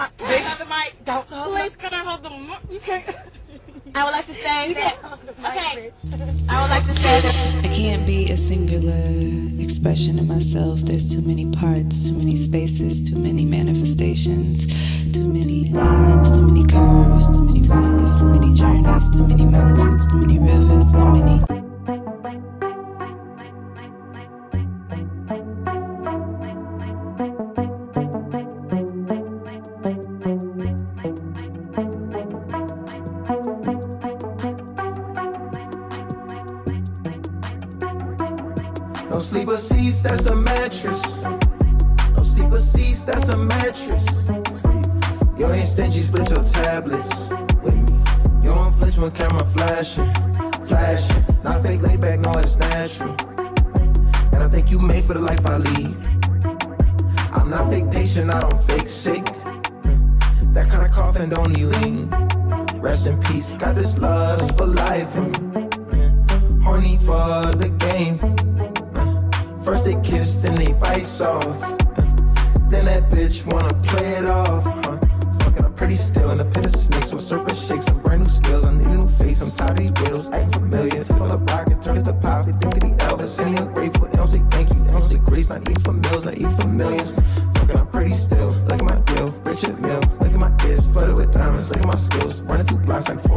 Uh, bitch, the mic. Don't hold Please, can I hold the mic? You can't. I would like to say that. Okay. I would like to say that. I can't be a singular expression of myself. There's too many parts, too many spaces, too many manifestations, too many lines, too many curves, too many ways, too many journeys, too many mountains, too many rivers, too many.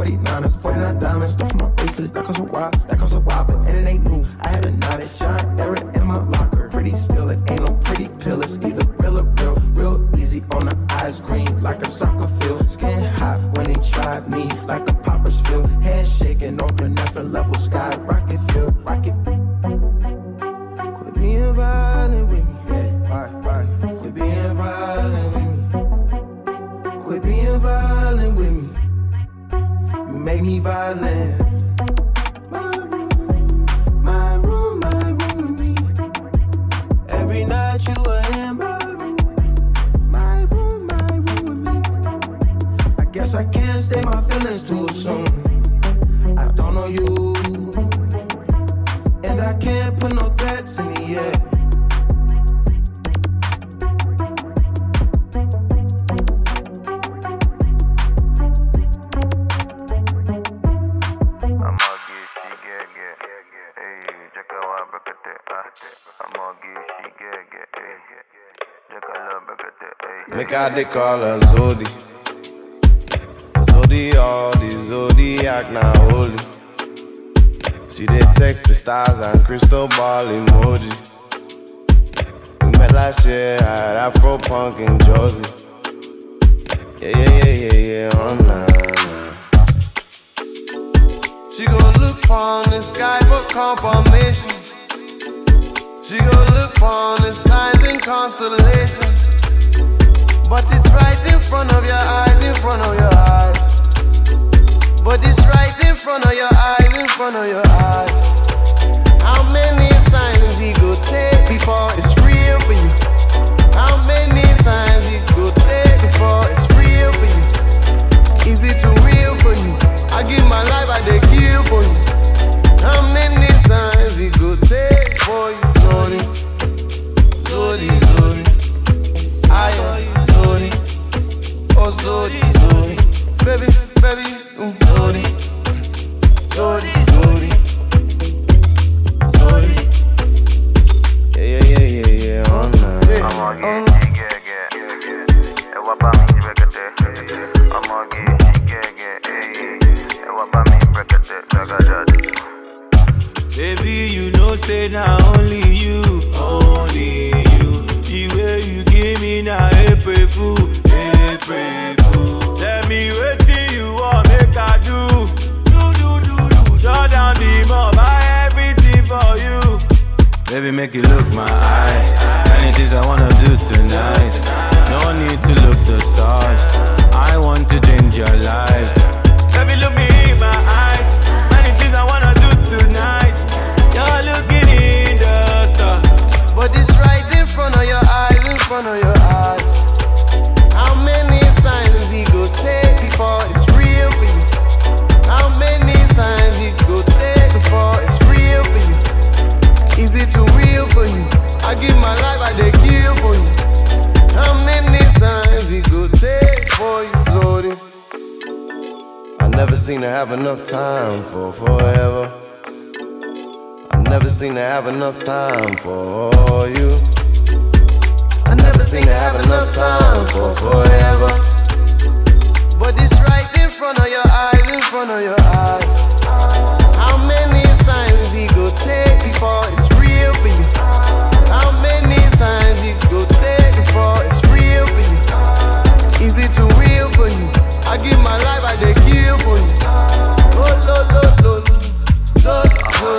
49ers. They call her Zodi. Zodi, all the Zodiac now holy. She did text the stars and crystal ball emoji. We met last year at Afro Punk in Jersey. Yeah, yeah, yeah, yeah, yeah, oh, online. She gon' look on the sky for confirmation. She gon' look on the signs and constellations. But it's right in front of your eyes, in front of your eyes. But it's right in front of your eyes, in front of your eyes. How many signs he go take before it's real for you? How many signs he go take before it's real for you? Is it too real for you? I give my life, I they kill for you. How many signs he go take for you? Sorry, sorry, sorry. Oh, Zodi, Zodi. Baby, baby, ooh, Zodi. Zodi, Zodi. Zodi. Yeah, yeah, yeah, yeah, yeah, on that. Yeah. I'm on o abami de recate. I'm on o abami de recate. Baby, you know, say now Baby, make you look my eyes. Many things I wanna do tonight. No need to look the stars. I want to change your life. Baby, look me in my eyes. Many things I wanna do tonight. You're looking in the stars. But it's right give my life, I dey kill for you. How many signs it go take for you, Zodi? I never seem to have enough time for forever. I never seem to have enough time for you. I never seem to have enough time for forever. But it's right in front of your eyes, in front of your eyes. How many signs he go take before it's real for you? Signs he go take before it's real for you? Is it too real for you? I give my life, I dey kill for you. Oh, lo, lo, lo, so, so,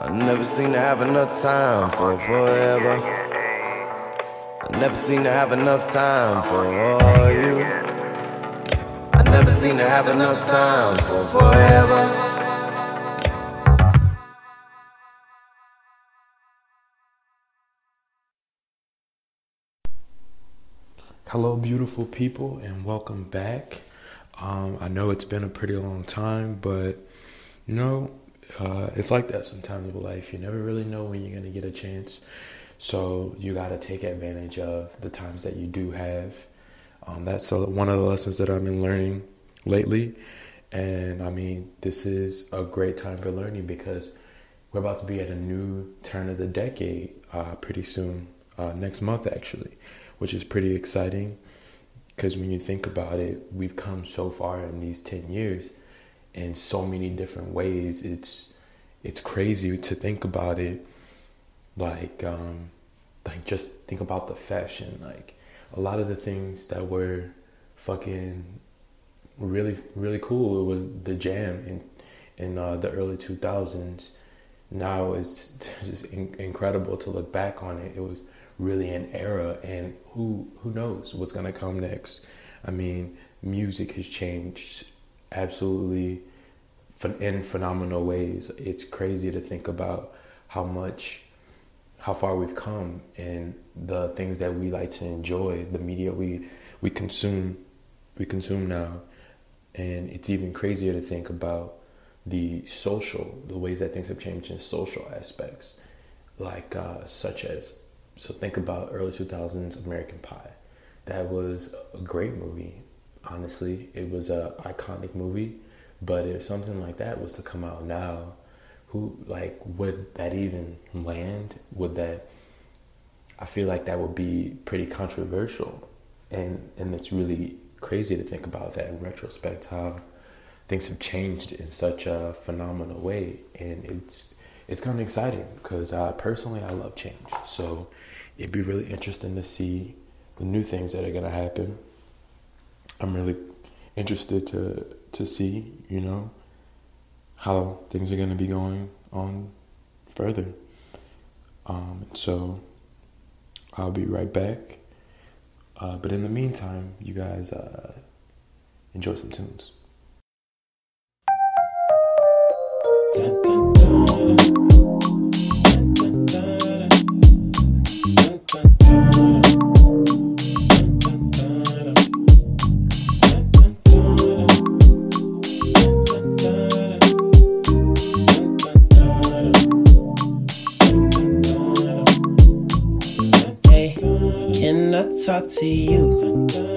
I never seem to have enough time for forever. I never seem to have enough time for all you. I never seem to have enough time for forever. Hello, beautiful people, and welcome back. Um, I know it's been a pretty long time, but you know, uh, it's like that sometimes with life. You never really know when you're gonna get a chance, so you gotta take advantage of the times that you do have. Um, that's one of the lessons that I've been learning lately, and I mean, this is a great time for learning because we're about to be at a new turn of the decade uh, pretty soon, uh, next month actually which is pretty exciting because when you think about it, we've come so far in these 10 years in so many different ways. It's it's crazy to think about it like um like just think about the fashion like a lot of the things that were fucking really really cool. It was the jam in in uh, the early 2000s now it's just in- incredible to look back on it. It was really an era and who who knows what's to come next. I mean music has changed absolutely in phenomenal ways. It's crazy to think about how much how far we've come and the things that we like to enjoy the media we we consume we consume now. And it's even crazier to think about the social the ways that things have changed in social aspects like uh, such as so think about early 2000s American Pie. That was a great movie. Honestly, it was a iconic movie. But if something like that was to come out now, who like would that even land? Would that? I feel like that would be pretty controversial, and and it's really crazy to think about that in retrospect. How things have changed in such a phenomenal way, and it's it's kind of exciting because uh, personally I love change. So it'd be really interesting to see the new things that are gonna happen. I'm really interested to to see, you know, how things are gonna be going on further. Um, so I'll be right back. Uh, but in the meantime, you guys uh, enjoy some tunes. Dun, dun, dun. Talk to you.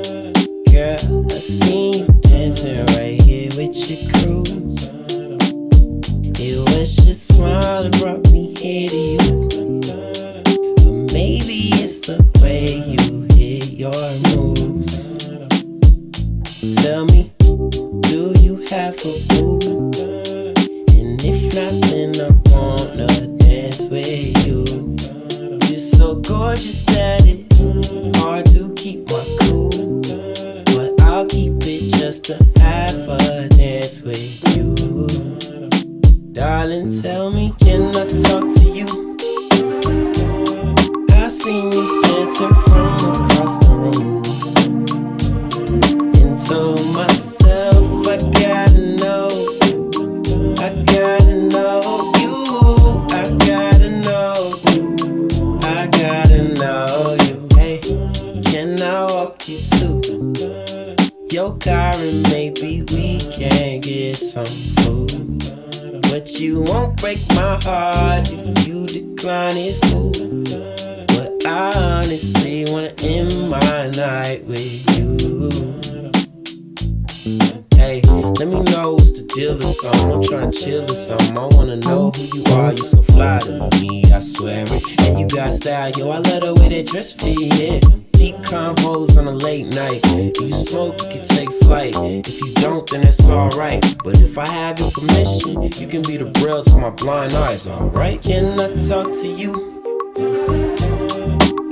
Smoke, you can take flight. If you don't, then it's alright. But if I have your permission, you can be the braille to my blind eyes, alright? Can I talk to you?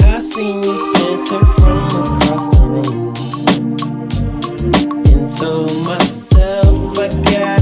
I seen you dancing from across the room. And told myself I gotta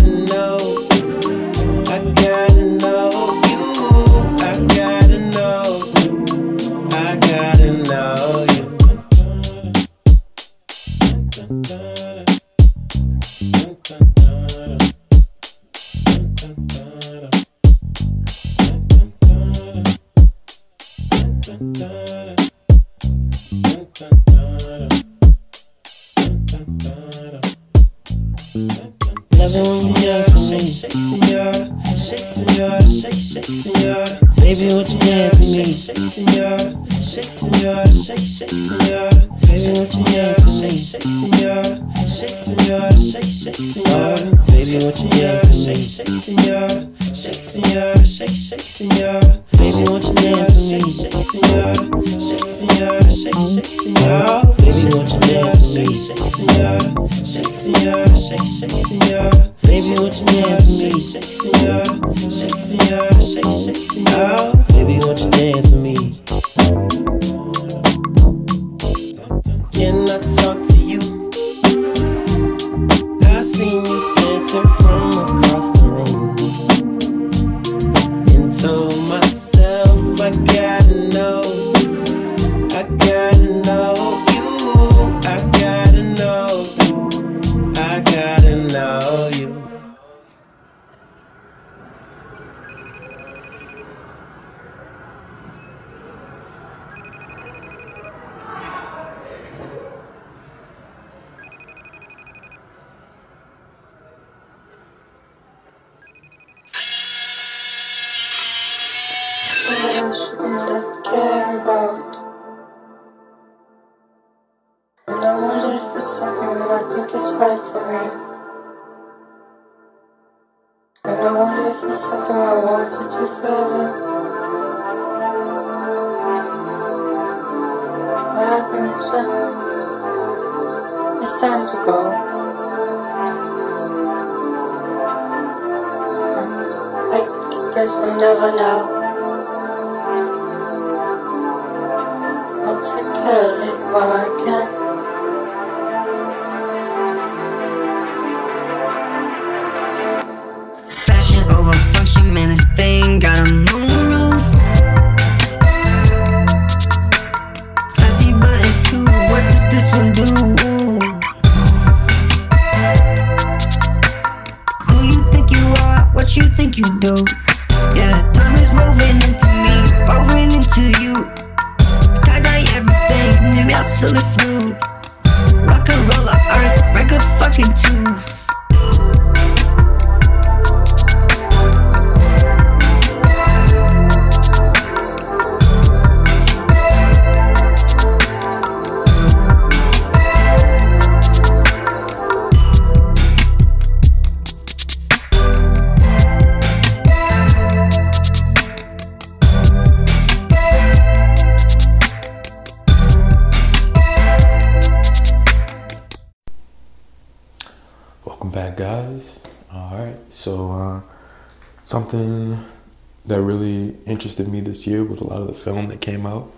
was a lot of the film that came out.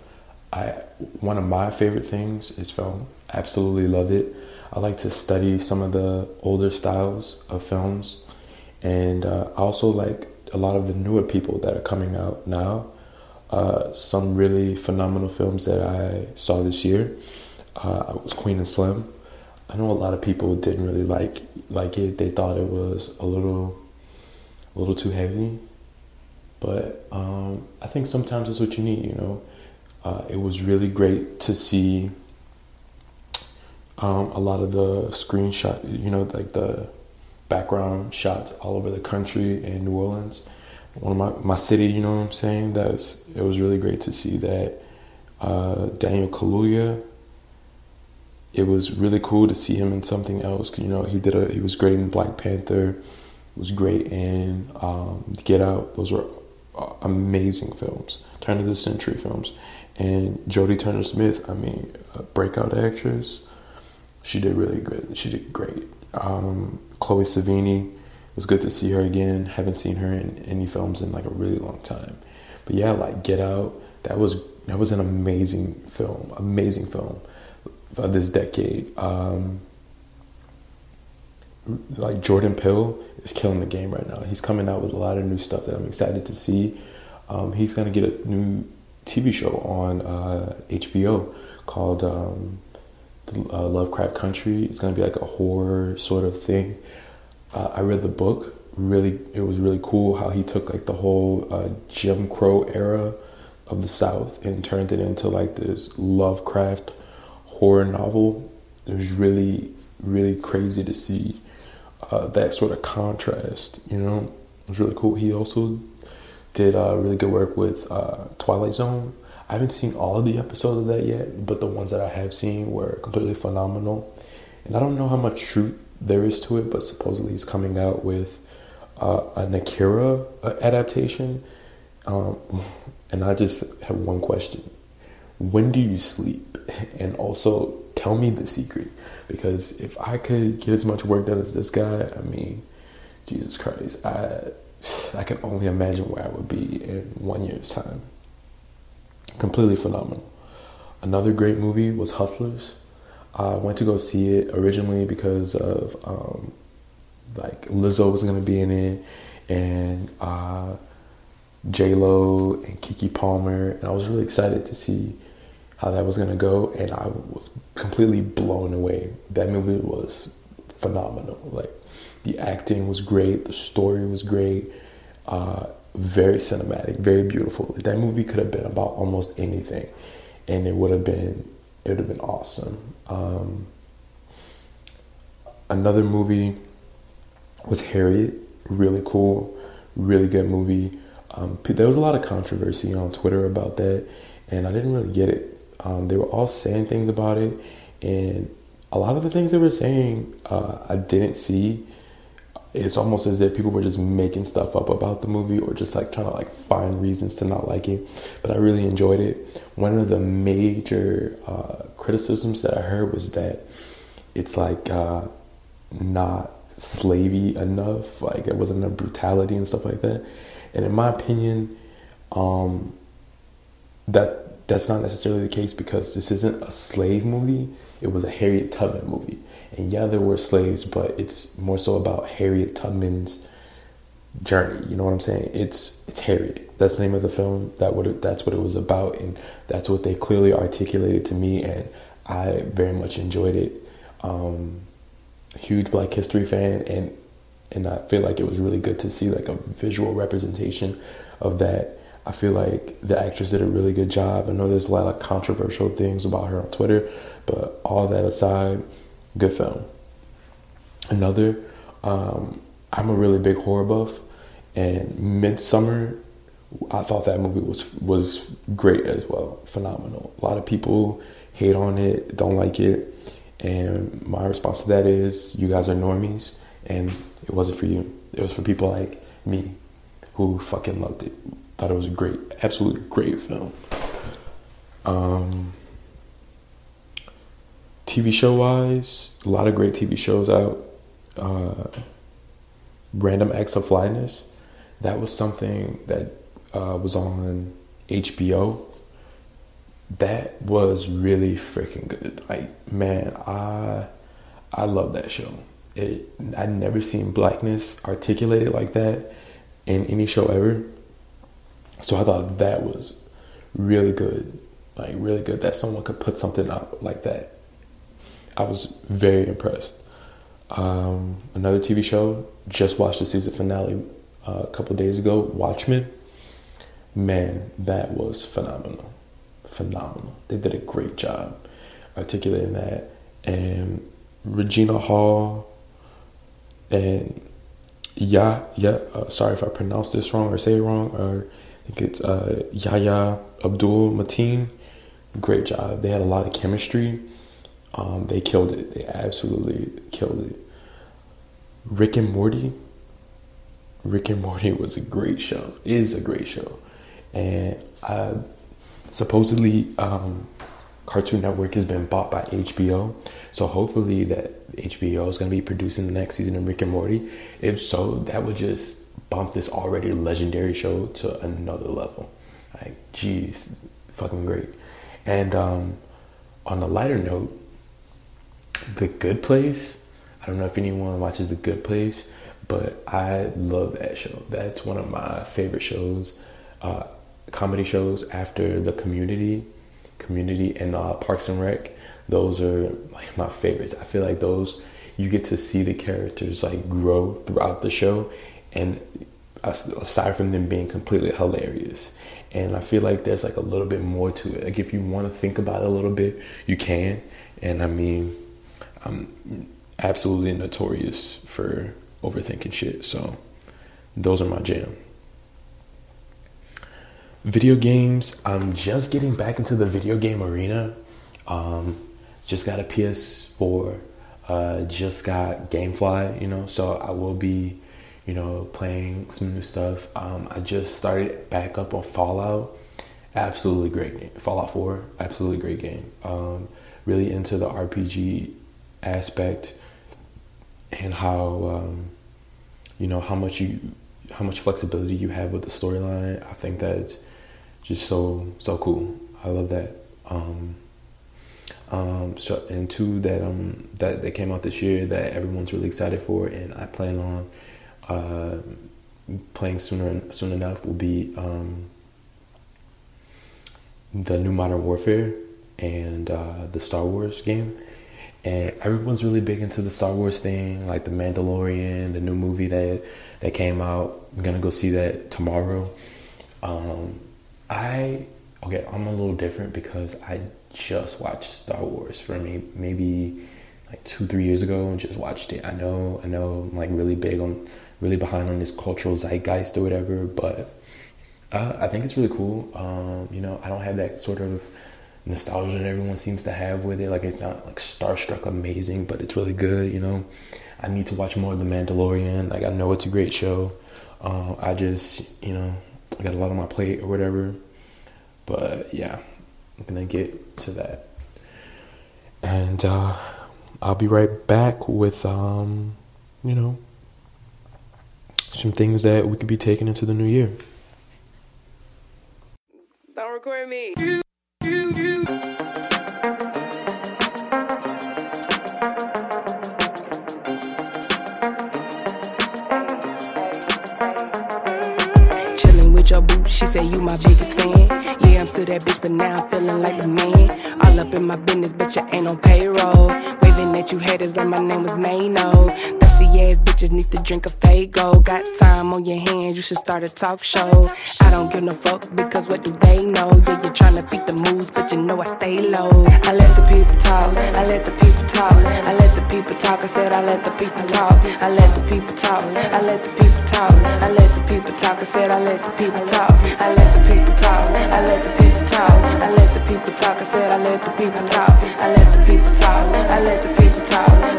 I one of my favorite things is film. Absolutely love it. I like to study some of the older styles of films, and uh, also like a lot of the newer people that are coming out now. Uh, some really phenomenal films that I saw this year uh, was Queen and Slim. I know a lot of people didn't really like like it. They thought it was a little a little too heavy. But um, I think sometimes that's what you need, you know. Uh, it was really great to see um, a lot of the screenshot, you know, like the background shots all over the country in New Orleans, one of my, my city, you know what I'm saying? That's it was really great to see that uh, Daniel Kaluuya it was really cool to see him in something else. You know, he did a he was great in Black Panther, was great in um, Get Out. Those were amazing films, turn of the century films. And Jodie Turner Smith, I mean, a breakout actress. She did really good. She did great. Um, Chloe Sevigny, it was good to see her again. Haven't seen her in any films in like a really long time. But yeah, like Get Out, that was that was an amazing film, amazing film of this decade. Um, like Jordan Peele is killing the game right now. He's coming out with a lot of new stuff that I'm excited to see. Um, he's gonna get a new TV show on uh, HBO called um, uh, Lovecraft Country. It's gonna be like a horror sort of thing. Uh, I read the book. Really, it was really cool how he took like the whole uh, Jim Crow era of the South and turned it into like this Lovecraft horror novel. It was really, really crazy to see uh, that sort of contrast. You know, it was really cool. He also did uh, really good work with uh, Twilight Zone. I haven't seen all of the episodes of that yet, but the ones that I have seen were completely phenomenal. And I don't know how much truth there is to it, but supposedly he's coming out with uh, an Akira uh, adaptation. Um, and I just have one question When do you sleep? And also, tell me the secret. Because if I could get as much work done as this guy, I mean, Jesus Christ, I I can only imagine where I would be in one year's time. Completely phenomenal. Another great movie was Hustlers. I went to go see it originally because of um, like Lizzo was gonna be in it, and uh, J Lo and Keke Palmer, and I was really excited to see how that was gonna go, and I was completely blown away. That movie was phenomenal. Like the acting was great, the story was great, uh, very cinematic, very beautiful. That movie could have been about almost anything, and it would have been it would have been awesome. Um, another movie was Harriet, really cool, really good movie. Um, there was a lot of controversy on Twitter about that, and I didn't really get it. Um, they were all saying things about it, and a lot of the things they were saying uh, I didn't see. It's almost as if people were just making stuff up about the movie or just like trying to like find reasons to not like it. But I really enjoyed it. One of the major uh, criticisms that I heard was that it's like uh, not slavey enough. Like it wasn't enough brutality and stuff like that. And in my opinion, um, that that's not necessarily the case because this isn't a slave movie. It was a Harriet Tubman movie, and yeah, there were slaves, but it's more so about Harriet Tubman's journey. You know what I'm saying? It's it's Harriet. That's the name of the film. That what that's what it was about, and that's what they clearly articulated to me, and I very much enjoyed it. Um, huge Black History fan, and and I feel like it was really good to see like a visual representation of that. I feel like the actress did a really good job. I know there's a lot of controversial things about her on Twitter, but all that aside, good film. Another, um, I'm a really big horror buff, and Midsommar, I thought that movie was was great as well, phenomenal. A lot of people hate on it, don't like it, and my response to that is, you guys are normies, and it wasn't for you. It was for people like me, who fucking loved it, thought it was a great, absolutely great film. Um, TV show wise, a lot of great TV shows out. Uh, Random Acts of Flyness, that was something that uh, was on HBO. That was really freaking good. Like man, I I love that show. It I'd never seen blackness articulated like that in any show ever. So I thought that was really good. Like really good that someone could put something out like that I was very impressed. Um, another TV show, just watched the season finale uh, a couple days ago, Watchmen. Man, that was phenomenal. Phenomenal. They did a great job articulating that. And Regina Hall and yeah, yeah. Uh, sorry if I pronounce this wrong or say it wrong. Or I think it's uh, Abdul Mateen. Great job. They had a lot of chemistry Um, they killed it. They absolutely killed it. Rick and Morty. Rick and Morty was a great show. Is a great show, and uh, supposedly um, Cartoon Network has been bought by HBO. So hopefully that HBO is going to be producing the next season of Rick and Morty. If so, that would just bump this already legendary show to another level. Like, jeez, fucking great. And um, on a lighter note, The Good Place. I don't know if anyone watches The Good Place, but I love that show. That's one of my favorite shows, uh, comedy shows after The Community, Community and uh, Parks and Rec. Those are like my favorites. I feel like those you get to see the characters like grow throughout the show, and aside from them being completely hilarious. And I feel like there's like a little bit more to it. Like if you want to think about it a little bit, you can. And I mean, I'm absolutely notorious for overthinking shit. So those are my jam. Video games. I'm just getting back into the video game arena. Um, just got a PS4. Uh, just got GameFly, you know, so I will be you know, playing some new stuff. Um, I just started back up on Fallout. Absolutely great game. Fallout 4, absolutely great game. Um, really into the RPG aspect and how um, you know how much you how much flexibility you have with the storyline. I think that's just so so cool. I love that. Um, um, so and two that um that that came out this year that everyone's really excited for, and I plan on uh, playing sooner soon enough will be um, the new Modern Warfare and uh, the Star Wars game. And everyone's really big into the Star Wars thing, like the Mandalorian, the new movie that that came out. I'm gonna go see that tomorrow. Um, I okay, I'm a little different because I just watched Star Wars for me maybe like two three years ago and just watched it. I know I know I'm like really big on really behind on this cultural zeitgeist or whatever. But uh, I think it's really cool. Um, you know, I don't have that sort of nostalgia that everyone seems to have with it. Like it's not like starstruck amazing, but it's really good. You know, I need to watch more of The Mandalorian. Like I know it's a great show. Uh, I just you know I got a lot on my plate or whatever. But yeah, I'm gonna get to that. And uh, I'll be right back with um, you know some things that we could be taking into the new year. Don't record me. Chilling with your boo, she say you my biggest fan. Yeah, I'm still that bitch, but now I'm feeling like a man. All up in my business, but you ain't on payroll. Waving at you haters like my name was Mano ass bitches need to drink a Faygo. Got time on your hands, you should start a talk show. I don't give no fuck because what do they know? Yeah, you're trying to beat the moves, but you know I stay low. I let the people talk, I let the people talk, I let the people talk. I said I let the people talk, I let the people talk, I let the people talk, I let the people talk. I said I let the people talk, I let the people talk, I let the people talk, I let the people talk. I said I let the people talk, I let the people talk, I let the people talk,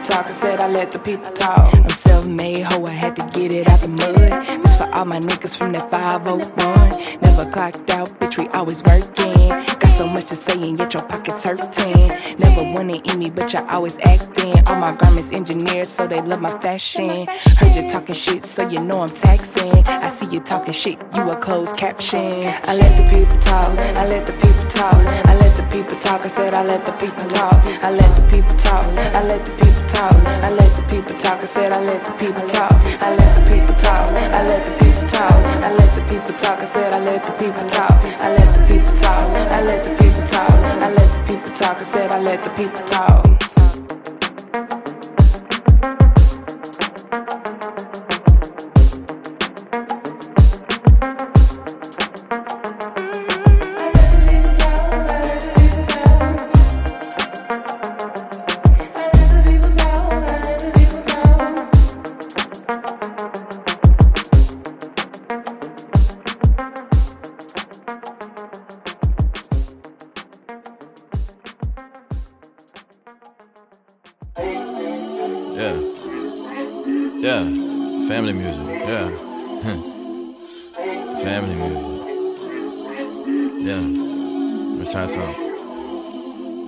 talk. I said I let the people talk. I'm self-made hoe, I had to get it out the mud. This for all my niggas from that 501. Never clocked out, bitch, we always working. So much to say and yet your pockets hurting. Never wanted me, but you're always acting. All my garments engineered, so they love my fashion. Heard you talking shit, so you know I'm taxing. I see you talking shit, you a closed caption. I let the people talk, I let the people talk, I let the people talk. I said I let the people talk, I let the people talk, I let the people talk, I let the people talk. I said I let the people talk, I let the people talk, I let the people talk, I let the people talk. I said I let the people talk, I let the people talk, I let the people talk, I let the people talk. I said I let the people talk. Yeah. Yeah. Family music. Yeah. Family music. Yeah. Let's try some.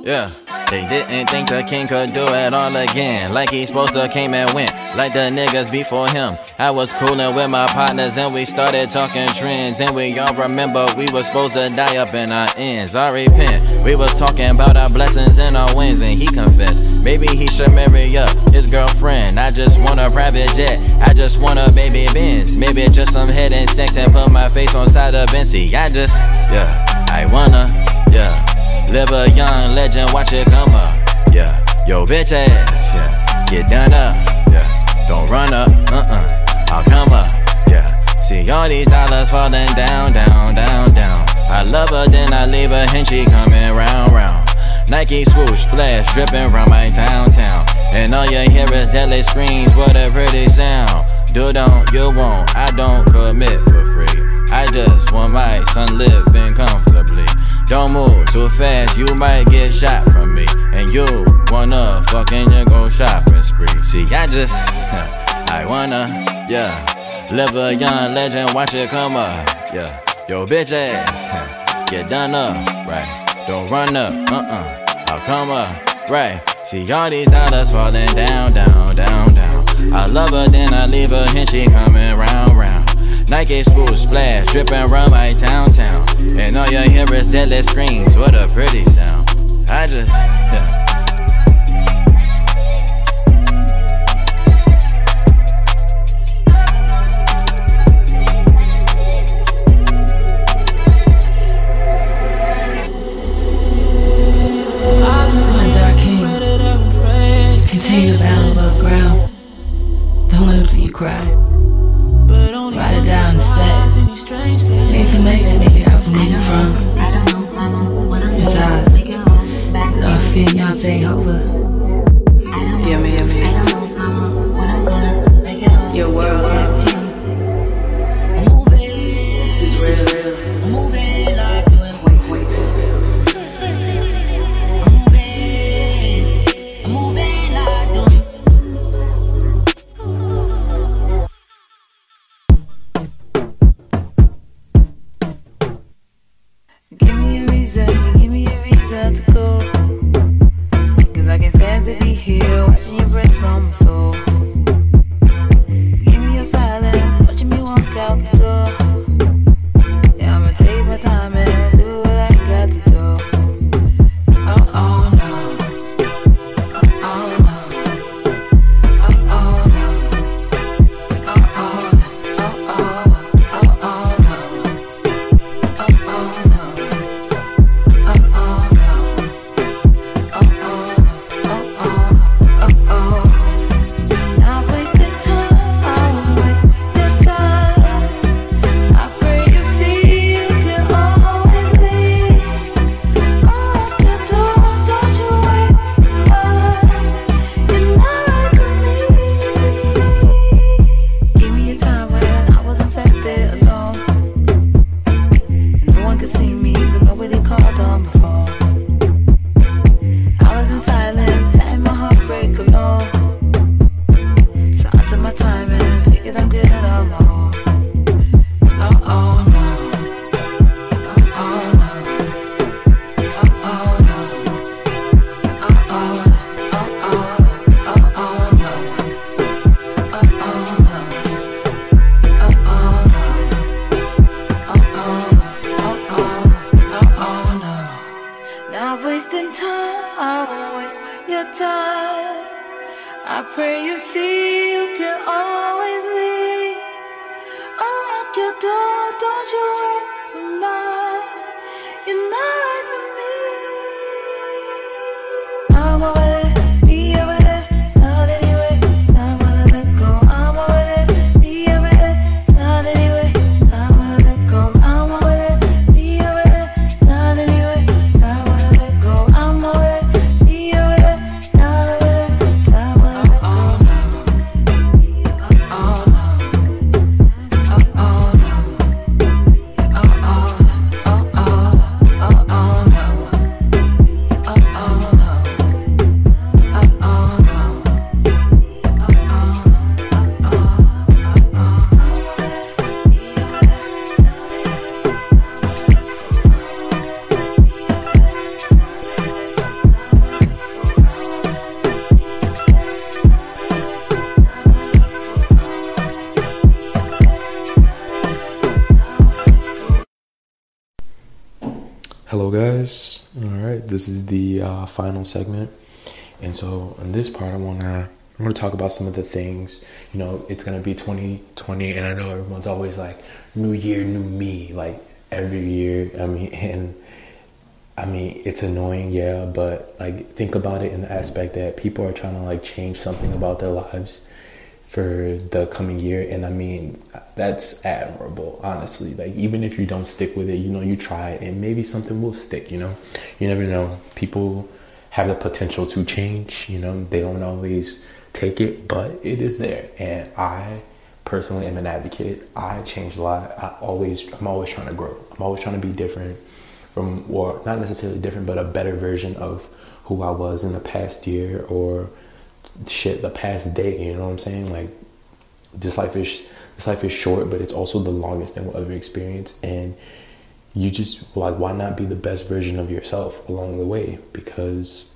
Yeah. They didn't think the king could do it all again. Like he supposed to came and went. Like the niggas before him. I was coolin' with my partners and we started talking trends. And we all remember we was supposed to die up in our ends. I repent. We was talking about our blessings and our wins. And he confessed. Maybe he should marry up his girlfriend. I just want a private jet. I just want a baby Benz. Maybe just some head and sex and put my face on side of Benzie. I just, yeah, I wanna, yeah. Live a young legend, watch it come up. Yeah, yo, bitch ass. Yeah, get done up. Yeah, don't run up. Uh uh. I'll come up. Yeah, see all these dollars falling down, down, down, down. I love her, then I leave her, and she coming round, round. Nike swoosh, splash, dripping round my town, town. And all you hear is deadly screams, what a pretty sound. Do don't, you won't, I don't commit for free. I just want my son live living comfortably. Don't move too fast, you might get shot from me. And you wanna fucking you go shopping spree. See, I just, I wanna, yeah. Live a young legend, watch it come up, yeah. Yo, bitch ass, get done up, right? Don't run up, uh uh. I'll come up, right? See all these dollars falling down, down, down, down. I love her, then I leave her, and she coming round, round. Nike swoosh, splash, dripping around my town, town. And all you hear is deadly screams, what a pretty sound. I just, yeah. Segment, and so in this part, I wanna I'm gonna talk about some of the things. You know, it's gonna be 2020, and I know everyone's always like, "New year, new me." Like every year, I mean, and I mean, it's annoying, yeah, but like think about it in the aspect that people are trying to like change something about their lives for the coming year and I mean that's admirable honestly like even if you don't stick with it you know you try it and maybe something will stick you know you never know people have the potential to change you know they don't always take it but it is there and I personally am an advocate I change a lot I always I'm always trying to grow I'm always trying to be different from or not necessarily different but a better version of who I was in the past year or shit the past day. You know what I'm saying? Like this life is this life is short, but it's also the longest thing we'll ever experience. And you just like why not be the best version of yourself along the way? Because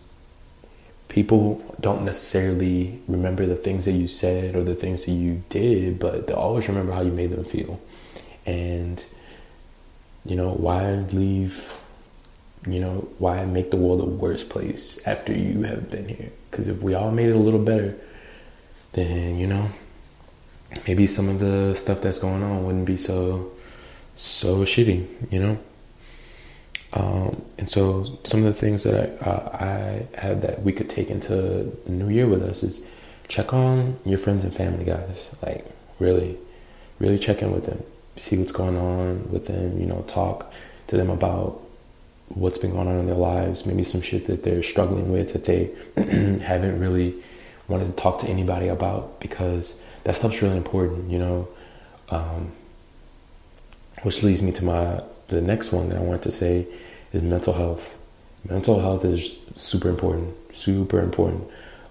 people don't necessarily remember the things that you said or the things that you did, but they'll always remember how you made them feel. And you know, why leave you know, why make the world a worse place after you have been here? Because if we all made it a little better, then, you know, maybe some of the stuff that's going on wouldn't be so, so shitty, you know? Um, and so some of the things that I, uh, I have that we could take into the new year with us is check on your friends and family guys. Like really, really check in with them, see what's going on with them, you know, talk to them about what's been going on in their lives, maybe some shit that they're struggling with that they haven't really wanted to talk to anybody about because that stuff's really important, you know. Um, which leads me to my the next one that I want to say is mental health. Mental health is super important, super important.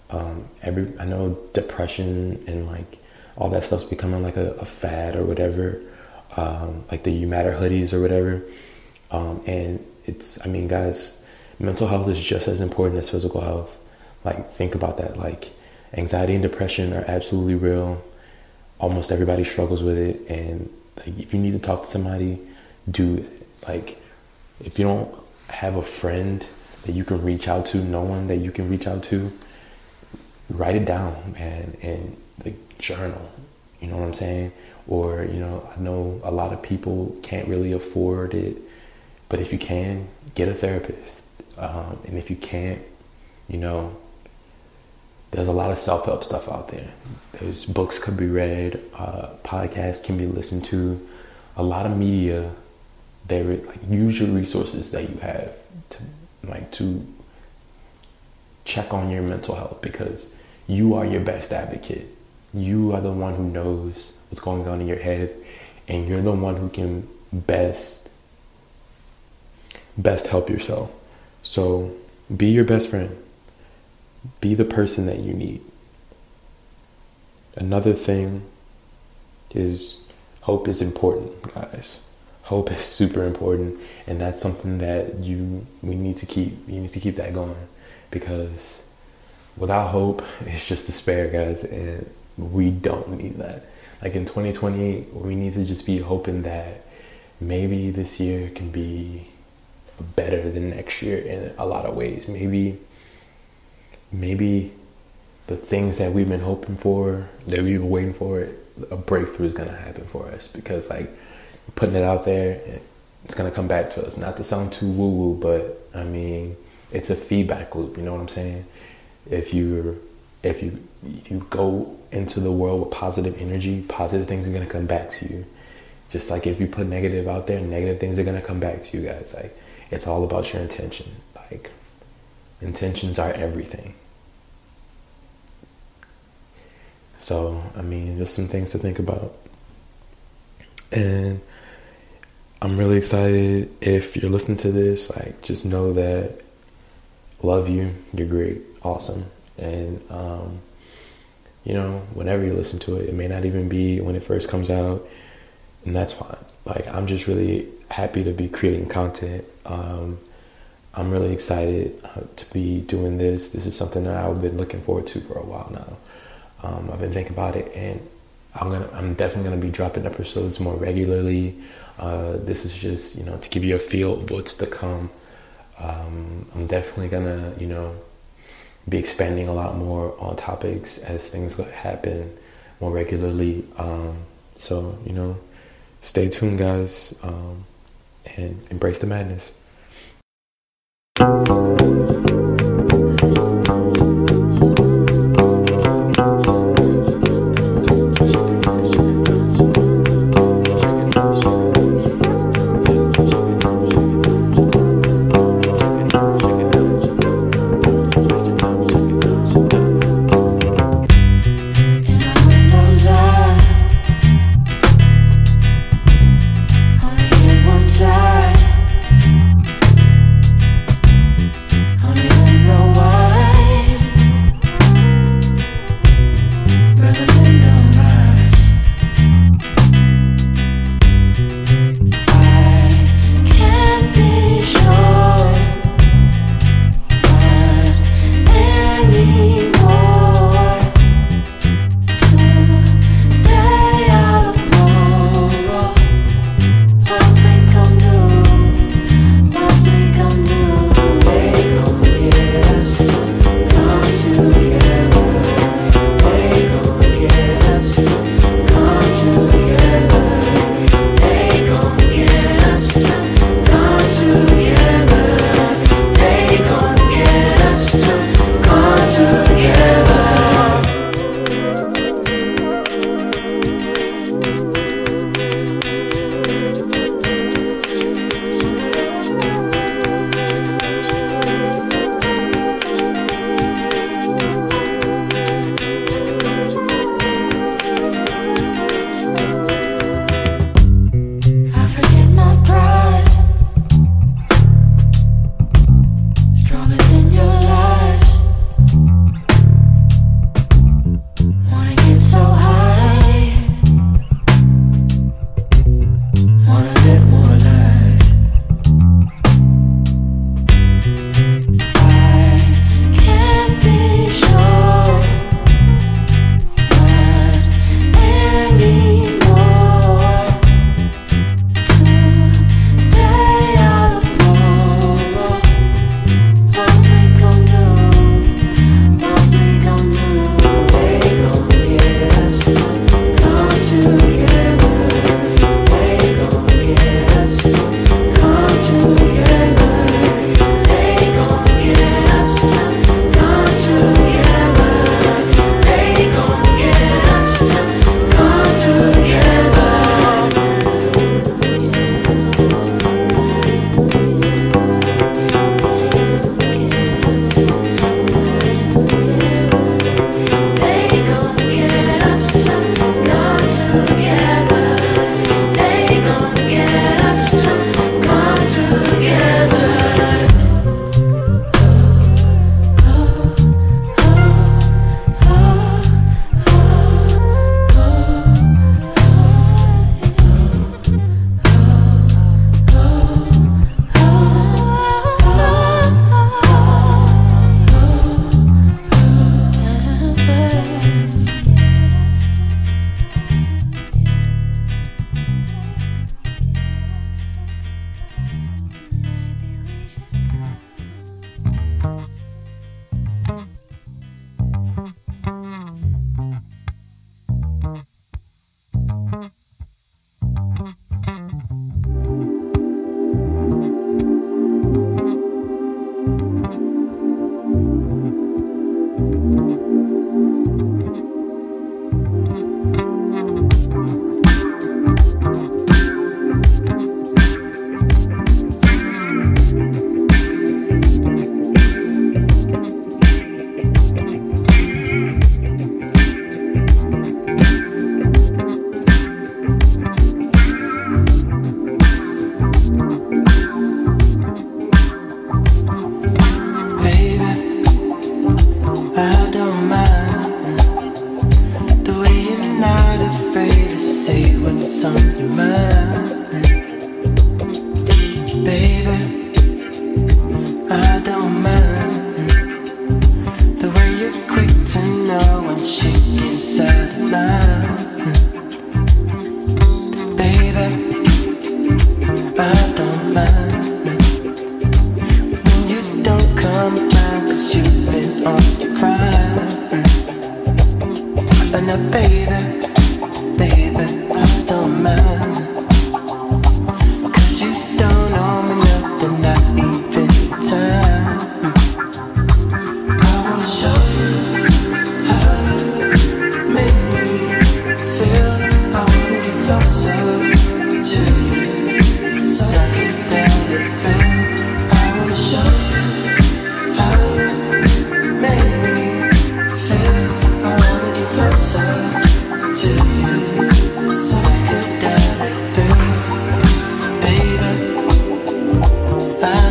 Um, every I know depression and like all that stuff's becoming like a, a fad or whatever, um, like the You Matter hoodies or whatever. Um, and it's I mean, guys, mental health is just as important as physical health. Like think about that. Like anxiety and depression are absolutely real. Almost everybody struggles with it, and like if you need to talk to somebody, do it. Like if you don't have a friend that you can reach out to, no one that you can reach out to, write it down, man, and like journal. You know what I'm saying? Or you know, I know a lot of people can't really afford it but if you can, get a therapist. Um, and if you can't, you know, there's a lot of self help stuff out there. There's books could be read, uh, podcasts can be listened to, a lot of media. There, like use your resources that you have to like to check on your mental health because you are your best advocate. You are the one who knows what's going on in your head, and you're the one who can best best help yourself. So be your best friend. Be the person that you need. Another thing is hope is important, guys. Hope is super important, and that's something that you we need to keep. You need to keep that going because without hope, it's just despair, guys, and we don't need that. Like in 2020, we need to just be hoping that maybe this year can be better than next year in a lot of ways. Maybe, maybe the things that we've been hoping for, that we've been waiting for, a breakthrough is gonna happen for us because like putting it out there, it's gonna come back to us. Not to sound too woo woo, but I mean it's a feedback loop. You know what I'm saying? If you if you you go into the world with positive energy, positive things are gonna come back to you. Just like if you put negative out there, negative things are gonna come back to you guys. Like it's all about your intention. Like, intentions are everything. So, I mean, just some things to think about. And I'm really excited if you're listening to this. Like, just know that love you. You're great, awesome, and um, you know, whenever you listen to it, it may not even be when it first comes out, and that's fine. Like, I'm just really happy to be creating content um, I'm really excited uh, to be doing this. This is something that I've been looking forward to for a while now. Um, I've been thinking about it, and I'm gonna I'm definitely gonna be dropping episodes more regularly. Uh, this is just you know to give you a feel of what's to come. Um, I'm definitely gonna you know be expanding a lot more on topics as things happen more regularly. Um, so you know, stay tuned, guys, um, and embrace the madness.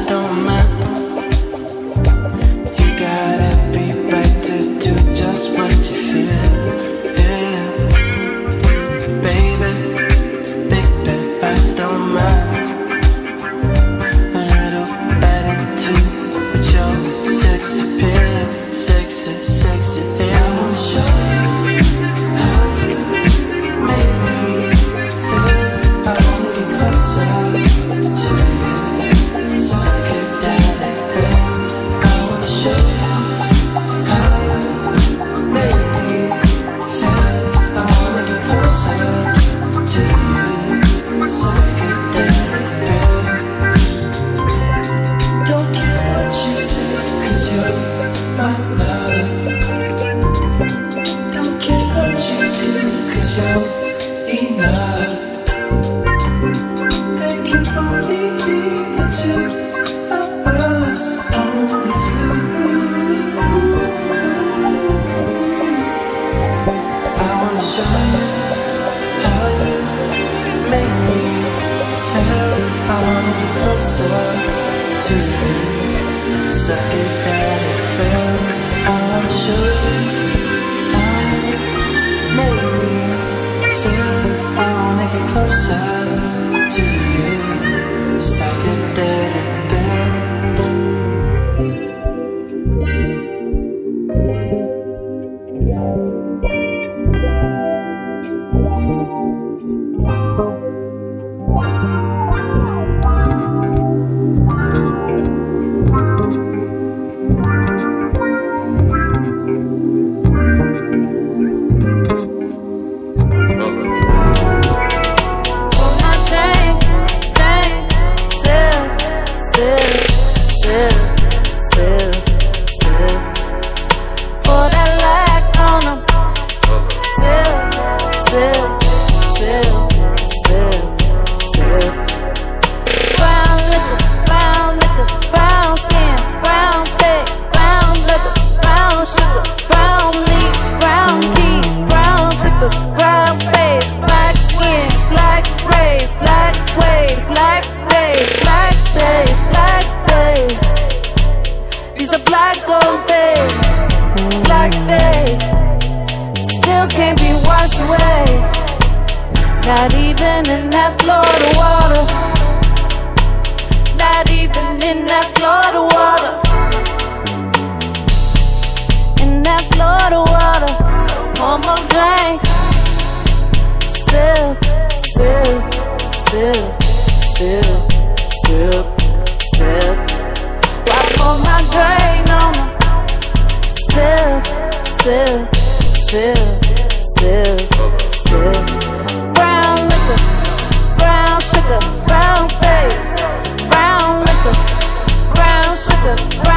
don't sip, sip, sip, sip. Why pour my drain on my sip, sip, sip, sip, sip. Brown liquor, brown sugar, brown face. Brown liquor, brown sugar, brown